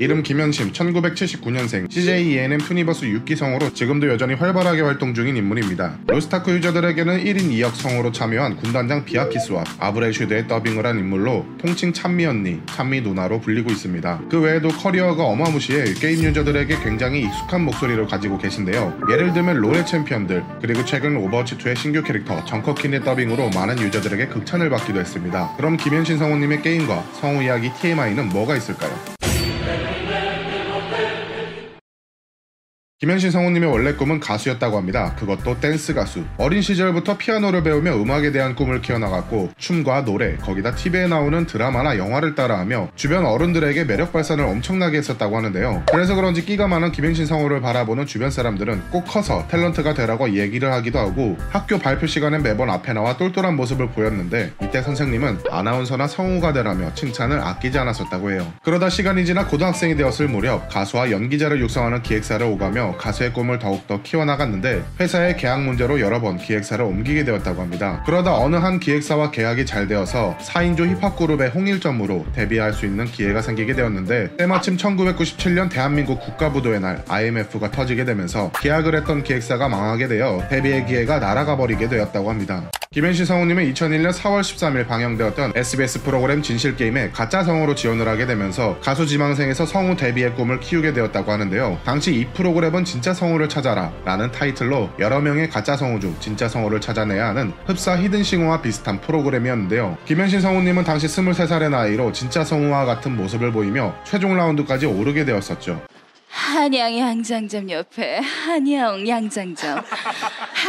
이름 김현심 1979년생 CJ ENM 투니버스 6기 성우로 지금도 여전히 활발하게 활동 중인 인물입니다. 로스트아크 유저들에게는 1인 2역 성우로 참여한 군단장 비아키스와 아브렐슈드의 더빙을 한 인물로 통칭 찬미 언니, 찬미 누나로 불리고 있습니다. 그 외에도 커리어가 어마무시해 게임 유저들에게 굉장히 익숙한 목소리를 가지고 계신데요. 예를 들면 롤의 챔피언들 그리고 최근 오버워치2의 신규 캐릭터 정커퀸의 더빙으로 많은 유저들에게 극찬을 받기도 했습니다. 그럼 김현심 성우님의 게임과 성우 이야기 TMI는 뭐가 있을까요? 김현심 성우님의 원래 꿈은 가수였다고 합니다. 그것도 댄스 가수. 어린 시절부터 피아노를 배우며 음악에 대한 꿈을 키워나갔고 춤과 노래, 거기다 TV에 나오는 드라마나 영화를 따라하며 주변 어른들에게 매력 발산을 엄청나게 했었다고 하는데요. 그래서 그런지 끼가 많은 김현심 성우를 바라보는 주변 사람들은 꼭 커서 탤런트가 되라고 얘기를 하기도 하고 학교 발표 시간엔 매번 앞에 나와 똘똘한 모습을 보였는데 이때 선생님은 아나운서나 성우가 되라며 칭찬을 아끼지 않았었다고 해요. 그러다 시간이 지나 고등학생이 되었을 무렵 가수와 연기자를 육성하는 기획사를 오가며 가수의 꿈을 더욱더 키워나갔는데 회사의 계약 문제로 여러 번 기획사를 옮기게 되었다고 합니다. 그러다 어느 한 기획사와 계약이 잘 되어서 4인조 힙합 그룹의 홍일점으로 데뷔할 수 있는 기회가 생기게 되었는데 때마침 1997년 대한민국 국가부도의 날 IMF가 터지게 되면서 계약을 했던 기획사가 망하게 되어 데뷔의 기회가 날아가 버리게 되었다고 합니다. 김현신 성우님은 2001년 4월 13일 방영되었던 SBS 프로그램 진실게임에 가짜 성우로 지원을 하게 되면서 가수 지망생에서 성우 데뷔의 꿈을 키우게 되었다고 하는데요. 당시 이 프로그램은 진짜 성우를 찾아라 라는 타이틀로 여러 명의 가짜 성우 중 진짜 성우를 찾아내야 하는 흡사 히든싱어와 비슷한 프로그램이었는데요. 김현신 성우님은 당시 23살의 나이로 진짜 성우와 같은 모습을 보이며 최종 라운드까지 오르게 되었었죠. 한양 양장점 옆에 한영 양장점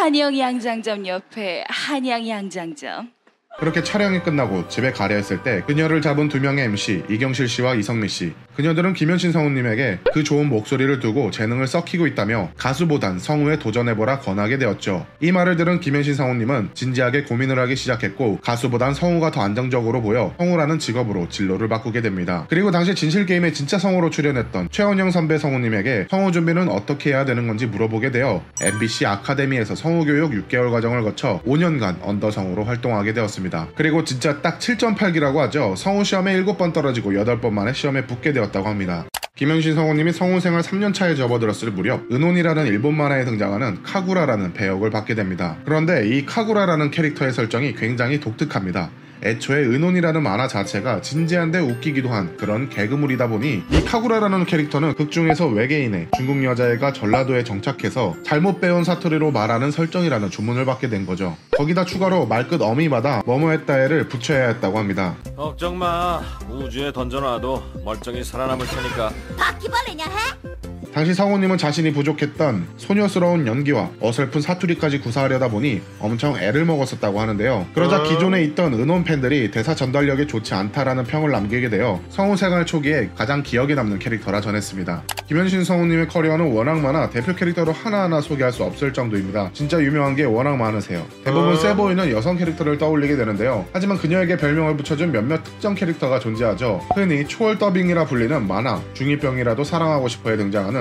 한영 양장점 옆에 한양 양장점 그렇게 촬영이 끝나고 집에 가려 했을 때 그녀를 잡은 두 명의 MC 이경실 씨와 이성미 씨 그녀들은 김현신 성우님에게 그 좋은 목소리를 두고 재능을 썩히고 있다며 가수보단 성우에 도전해보라 권하게 되었죠. 이 말을 들은 김현신 성우님은 진지하게 고민을 하기 시작했고 가수보단 성우가 더 안정적으로 보여 성우라는 직업으로 진로를 바꾸게 됩니다. 그리고 당시 진실게임에 진짜 성우로 출연했던 최원영 선배 성우님에게 성우 준비는 어떻게 해야 되는 건지 물어보게 되어 MBC 아카데미에서 성우 교육 6개월 과정을 거쳐 5년간 언더 성우로 활동하게 되었습니다. 그리고 진짜 딱 7.8기라고 하죠. 성우 시험에 7번 떨어지고 8번 만에 시험에 붙게 되었다고 합니다. 김영신 성우님이 성우 생활 3년 차에 접어들었을 무렵 은혼이라는 일본 만화에 등장하는 카구라라는 배역을 받게 됩니다. 그런데 이 카구라라는 캐릭터의 설정이 굉장히 독특합니다. 애초에 은혼이라는 만화 자체가 진지한데 웃기기도 한 그런 개그물이다 보니 이 카구라라는 캐릭터는 극중에서 외계인의 중국 여자애가 전라도에 정착해서 잘못 배운 사투리로 말하는 설정이라는 주문을 받게 된 거죠. 거기다 추가로 말끝 어미마다 뭐뭐했다에를 붙여야 했다고 합니다. 걱정 마. 우주에 던져놔도 멀쩡히 살아남을 테니까. 바퀴벌레냐 해? 당시 성우님은 자신이 부족했던 소녀스러운 연기와 어설픈 사투리까지 구사하려다 보니 엄청 애를 먹었었다고 하는데요. 그러자 기존에 있던 은혼 팬들이 대사 전달력이 좋지 않다라는 평을 남기게 되어 성우 생활 초기에 가장 기억에 남는 캐릭터라 전했습니다. 김현신 성우님의 커리어는 워낙 많아 대표 캐릭터로 하나하나 소개할 수 없을 정도입니다. 진짜 유명한 게 워낙 많으세요. 대부분 세 보이는 여성 캐릭터를 떠올리게 되는데요. 하지만 그녀에게 별명을 붙여준 몇몇 특정 캐릭터가 존재하죠. 흔히 초월 더빙이라 불리는 만화, 중2병이라도 사랑하고 싶어에 등장하는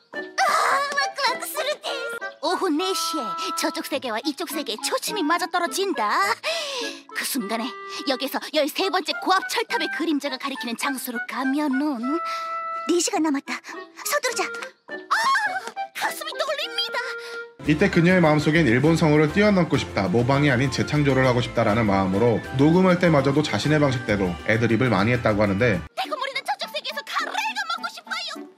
오후 4시에 저쪽 세계와 이쪽 세계의 초침이 맞아떨어진다. 그 순간에 여기서 13번째 고압 철탑의 그림자가 가리키는 장소로 가면 은 4시간 남았다. 서두르자. 아! 가슴이 떨립니다. 이때 그녀의 마음속엔 일본 성우를 뛰어넘고 싶다, 모방이 아닌 재창조를 하고 싶다라는 마음으로 녹음할 때마저도 자신의 방식대로 애드립을 많이 했다고 하는데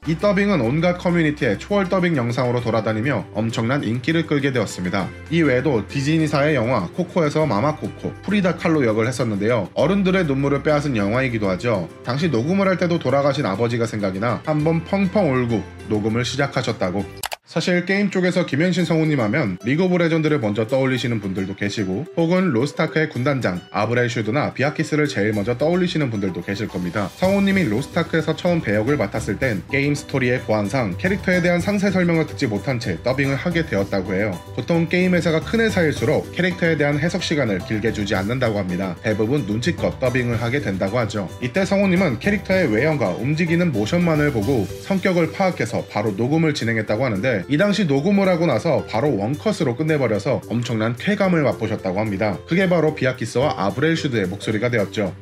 이 더빙은 온갖 커뮤니티에 초월 더빙 영상으로 돌아다니며 엄청난 인기를 끌게 되었습니다. 이 외에도 디즈니사의 영화 코코에서 마마 코코, 프리다 칼로 역을 했었는데요. 어른들의 눈물을 빼앗은 영화이기도 하죠. 당시 녹음을 할 때도 돌아가신 아버지가 생각이 나 한번 펑펑 울고 녹음을 시작하셨다고 사실 게임 쪽에서 김현심 성우님 하면 리그 오브 레전드를 먼저 떠올리시는 분들도 계시고 혹은 로스트아크의 군단장 아브렐슈드나 비아키스를 제일 먼저 떠올리시는 분들도 계실 겁니다. 성우님이 로스트아크에서 처음 배역을 맡았을 땐 게임 스토리의 보안상 캐릭터에 대한 상세 설명을 듣지 못한 채 더빙을 하게 되었다고 해요. 보통 게임 회사가 큰 회사일수록 캐릭터에 대한 해석 시간을 길게 주지 않는다고 합니다. 대부분 눈치껏 더빙을 하게 된다고 하죠. 이때 성우님은 캐릭터의 외형과 움직이는 모션만을 보고 성격을 파악해서 바로 녹음을 진행했다고 하는데 이 당시 녹음을 하고 나서 바로 원컷으로 끝내버려서 엄청난 쾌감을 맛보셨다고 합니다. 그게 바로 비아키스와 아브렐 슈드의 목소리가 되었죠.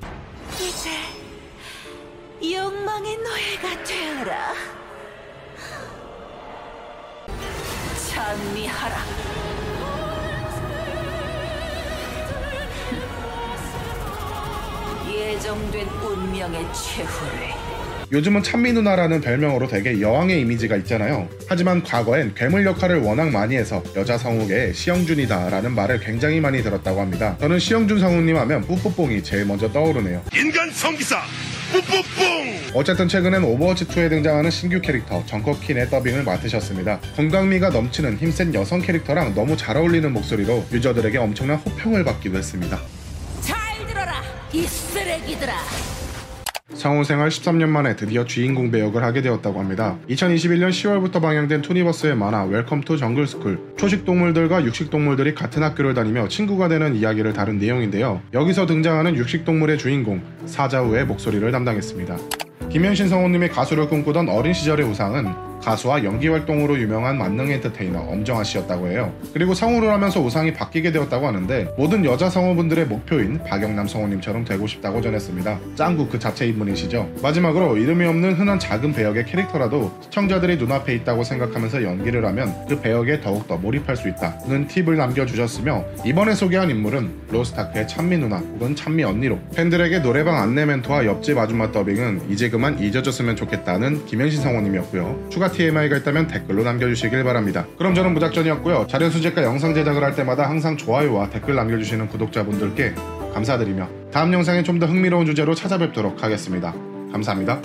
이제 욕망의 노예가 되어라. 찬미하라. 예정된 운명의 최후를 요즘은 찬미 누나라는 별명으로 되게 여왕의 이미지가 있잖아요. 하지만 과거엔 괴물 역할을 워낙 많이 해서 여자 성우계의 시영준이다 라는 말을 굉장히 많이 들었다고 합니다. 저는 시영준 성우님 하면 뿌뿌뽕이 제일 먼저 떠오르네요. 인간 성기사 뿌뿌뿡 어쨌든 최근엔 오버워치2에 등장하는 신규 캐릭터 정커퀸의 더빙을 맡으셨습니다. 건강미가 넘치는 힘센 여성 캐릭터랑 너무 잘 어울리는 목소리로 유저들에게 엄청난 호평을 받기도 했습니다. 잘 들어라 이 쓰레기들아 성우 생활 13년 만에 드디어 주인공 배역을 하게 되었다고 합니다. 2021년 10월부터 방영된 투니버스의 만화 Welcome to Jungle School. 초식 동물들과 육식 동물들이 같은 학교를 다니며 친구가 되는 이야기를 다룬 내용인데요. 여기서 등장하는 육식 동물의 주인공 사자우의 목소리를 담당했습니다. 김현심 성우님이 가수를 꿈꾸던 어린 시절의 우상은 가수와 연기 활동으로 유명한 만능 엔터테이너 엄정화 씨였다고 해요. 그리고 성우를 하면서 우상이 바뀌게 되었다고 하는데 모든 여자 성우분들의 목표인 박영남 성우님처럼 되고 싶다고 전했습니다. 짱구 그 자체 인물이시죠. 마지막으로 이름이 없는 흔한 작은 배역의 캐릭터라도 시청자들이 눈앞에 있다고 생각하면서 연기를 하면 그 배역에 더욱더 몰입할 수 있다는 팁을 남겨주셨으며 이번에 소개한 인물은 로스타크의 찬미 누나 혹은 찬미 언니로 팬들에게 노래방 안내 멘트와 옆집 아줌마 더빙은 이제 그만 잊어졌으면 좋겠다는 김현신 성우님이었고요. 추가 TMI가 있다면 댓글로 남겨주시길 바랍니다. 그럼 저는 무작전이었고요. 자료 수집과 영상 제작을 할 때마다 항상 좋아요와 댓글 남겨주시는 구독자분들께 감사드리며 다음 영상에 좀 더 흥미로운 주제로 찾아뵙도록 하겠습니다. 감사합니다.